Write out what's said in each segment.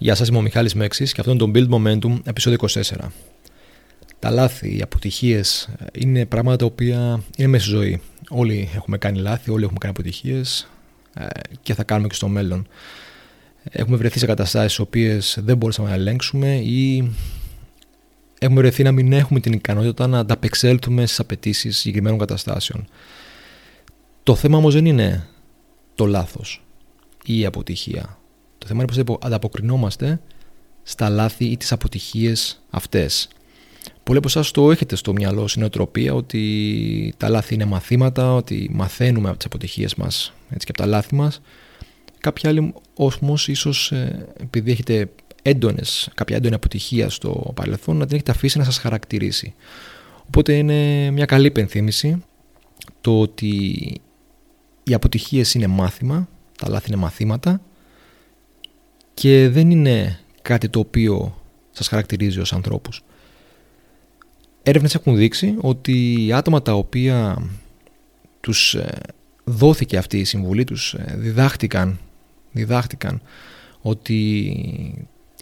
Γεια σας, είμαι ο Μιχάλης Μέξης και αυτό είναι το Build Momentum επεισόδιο 24. Τα λάθη, οι αποτυχίες είναι πράγματα τα οποία είναι μέσα στη ζωή. Όλοι έχουμε κάνει λάθη, όλοι έχουμε κάνει αποτυχίες ε, και θα κάνουμε και στο μέλλον. Έχουμε βρεθεί σε καταστάσεις στις οποίες δεν μπορούσαμε να ελέγξουμε ή έχουμε βρεθεί να μην έχουμε την ικανότητα να ανταπεξέλθουμε στις απαιτήσεις συγκεκριμένων καταστάσεων. Το θέμα όμως δεν είναι το λάθος ή η αποτυχία. Το θέμα είναι πώς ανταποκρινόμαστε στα λάθη ή τις αποτυχίες αυτές. Πολλοί από εσάς το έχετε στο μυαλό, στην οτροπία, ότι τα λάθη είναι μαθήματα, ότι μαθαίνουμε από τις αποτυχίες μας έτσι, και από τα λάθη μας. Κάποιοι άλλοι όμως ίσως ε, επειδή έχετε έντονες, κάποια έντονη αποτυχία στο παρελθόν να την έχετε αφήσει να σας χαρακτηρίσει. Οπότε είναι μια καλή υπενθύμηση το ότι οι αποτυχίες είναι μάθημα, τα λάθη είναι μαθήματα και δεν είναι κάτι το οποίο σας χαρακτηρίζει ως ανθρώπους. Έρευνες έχουν δείξει ότι οι άτομα τα οποία τους ε, δόθηκε αυτή η συμβουλή, τους ε, διδάχτηκαν, διδάχτηκαν ότι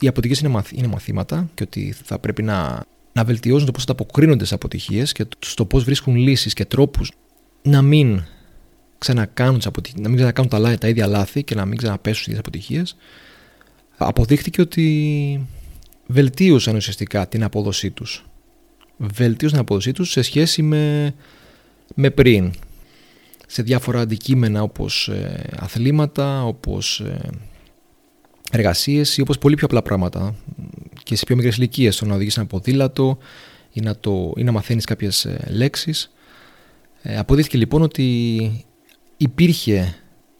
οι αποτυχίες είναι, είναι μαθήματα και ότι θα πρέπει να, να βελτιώσουν το πώς ανταποκρίνονται σε αποτυχίες και στο πώς βρίσκουν λύσεις και τρόπους να μην ξανακάνουν, να μην ξανακάνουν τα, τα ίδια λάθη και να μην ξαναπέσουν στις αποτυχίες αποδείχθηκε ότι βελτίωσαν ουσιαστικά την απόδοσή τους. Βελτίωσαν την απόδοσή τους σε σχέση με, με πριν. Σε διάφορα αντικείμενα όπως ε, αθλήματα, όπως ε, εργασίες ή όπως πολύ πιο απλά πράγματα και σε πιο μικρές ηλικίες το να οδηγείς ένα ποδήλατο ή να, το, ή να μαθαίνεις κάποιες ε, λέξεις. Ε, αποδείχθηκε λοιπόν ότι υπήρχε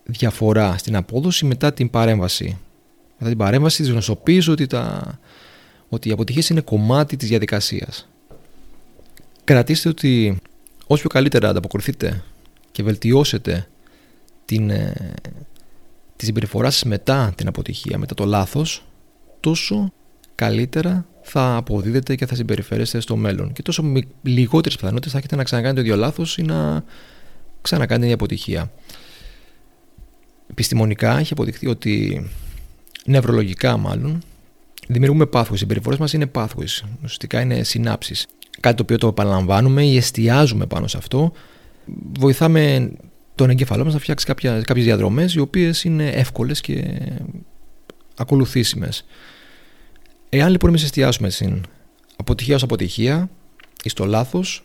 διαφορά στην απόδοση μετά την παρέμβαση μετά την παρέμβαση της γνωστοποίηση ότι, τα, ότι οι αποτυχίες είναι κομμάτι της διαδικασίας. Κρατήστε ότι όσο πιο καλύτερα ανταποκριθείτε και βελτιώσετε την, ε, τη συμπεριφορά σας μετά την αποτυχία, μετά το λάθος, τόσο καλύτερα θα αποδίδετε και θα συμπεριφέρεστε στο μέλλον. Και τόσο με λιγότερες πιθανότητες θα έχετε να ξανακάνετε το ίδιο λάθος ή να ξανακάνετε μια αποτυχία. Επιστημονικά έχει αποδειχθεί ότι νευρολογικά μάλλον, δημιουργούμε pathways. Οι συμπεριφορές μας είναι pathways. Ουσιαστικά είναι συνάψεις. Κάτι το οποίο το επαναλαμβάνουμε ή εστιάζουμε πάνω σε αυτό. Βοηθάμε τον εγκέφαλό μας να φτιάξει κάποιες διαδρομές οι οποίες είναι εύκολες και ακολουθήσιμες. Εάν λοιπόν εμείς εστιάσουμε στην αποτυχία ως αποτυχία ή στο λάθος,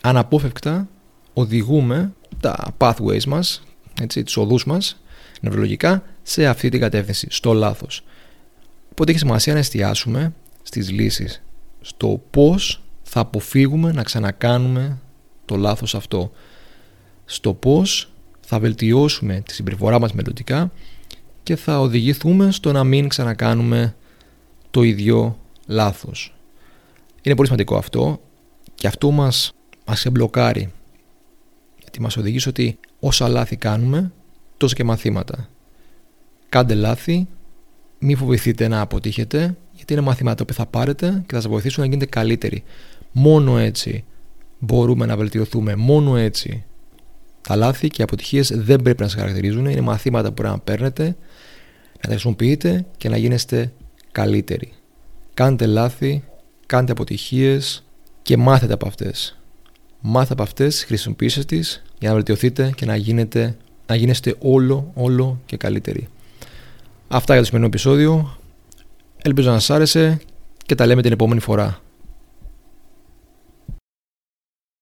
αναπόφευκτα οδηγούμε τα pathways μας, τι οδούς μας, νευρολογικά, σε αυτή την κατεύθυνση, στο λάθος. Οπότε έχει σημασία να εστιάσουμε στις λύσεις, στο πώς θα αποφύγουμε να ξανακάνουμε το λάθος αυτό, στο πώς θα βελτιώσουμε τη συμπεριφορά μας μελλοντικά και θα οδηγηθούμε στο να μην ξανακάνουμε το ίδιο λάθος. Είναι πολύ σημαντικό αυτό και αυτό μας, μας εμπλοκάρει γιατί μας οδηγεί ότι όσα λάθη κάνουμε τόσο και μαθήματα κάντε λάθη, μην φοβηθείτε να αποτύχετε, γιατί είναι μαθήματα που θα πάρετε και θα σας βοηθήσουν να γίνετε καλύτεροι. Μόνο έτσι μπορούμε να βελτιωθούμε, μόνο έτσι. Τα λάθη και οι αποτυχίες δεν πρέπει να σας χαρακτηρίζουν, είναι μαθήματα που πρέπει να παίρνετε, να τα χρησιμοποιείτε και να γίνεστε καλύτεροι. Κάντε λάθη, κάντε αποτυχίες και μάθετε από αυτές. Μάθετε από αυτές, χρησιμοποιήστε τις για να βελτιωθείτε και να, γίνετε, να γίνεστε όλο, όλο και καλύτεροι. Αυτά για το σημερινό επεισόδιο. Ελπίζω να σας άρεσε και τα λέμε την επόμενη φορά.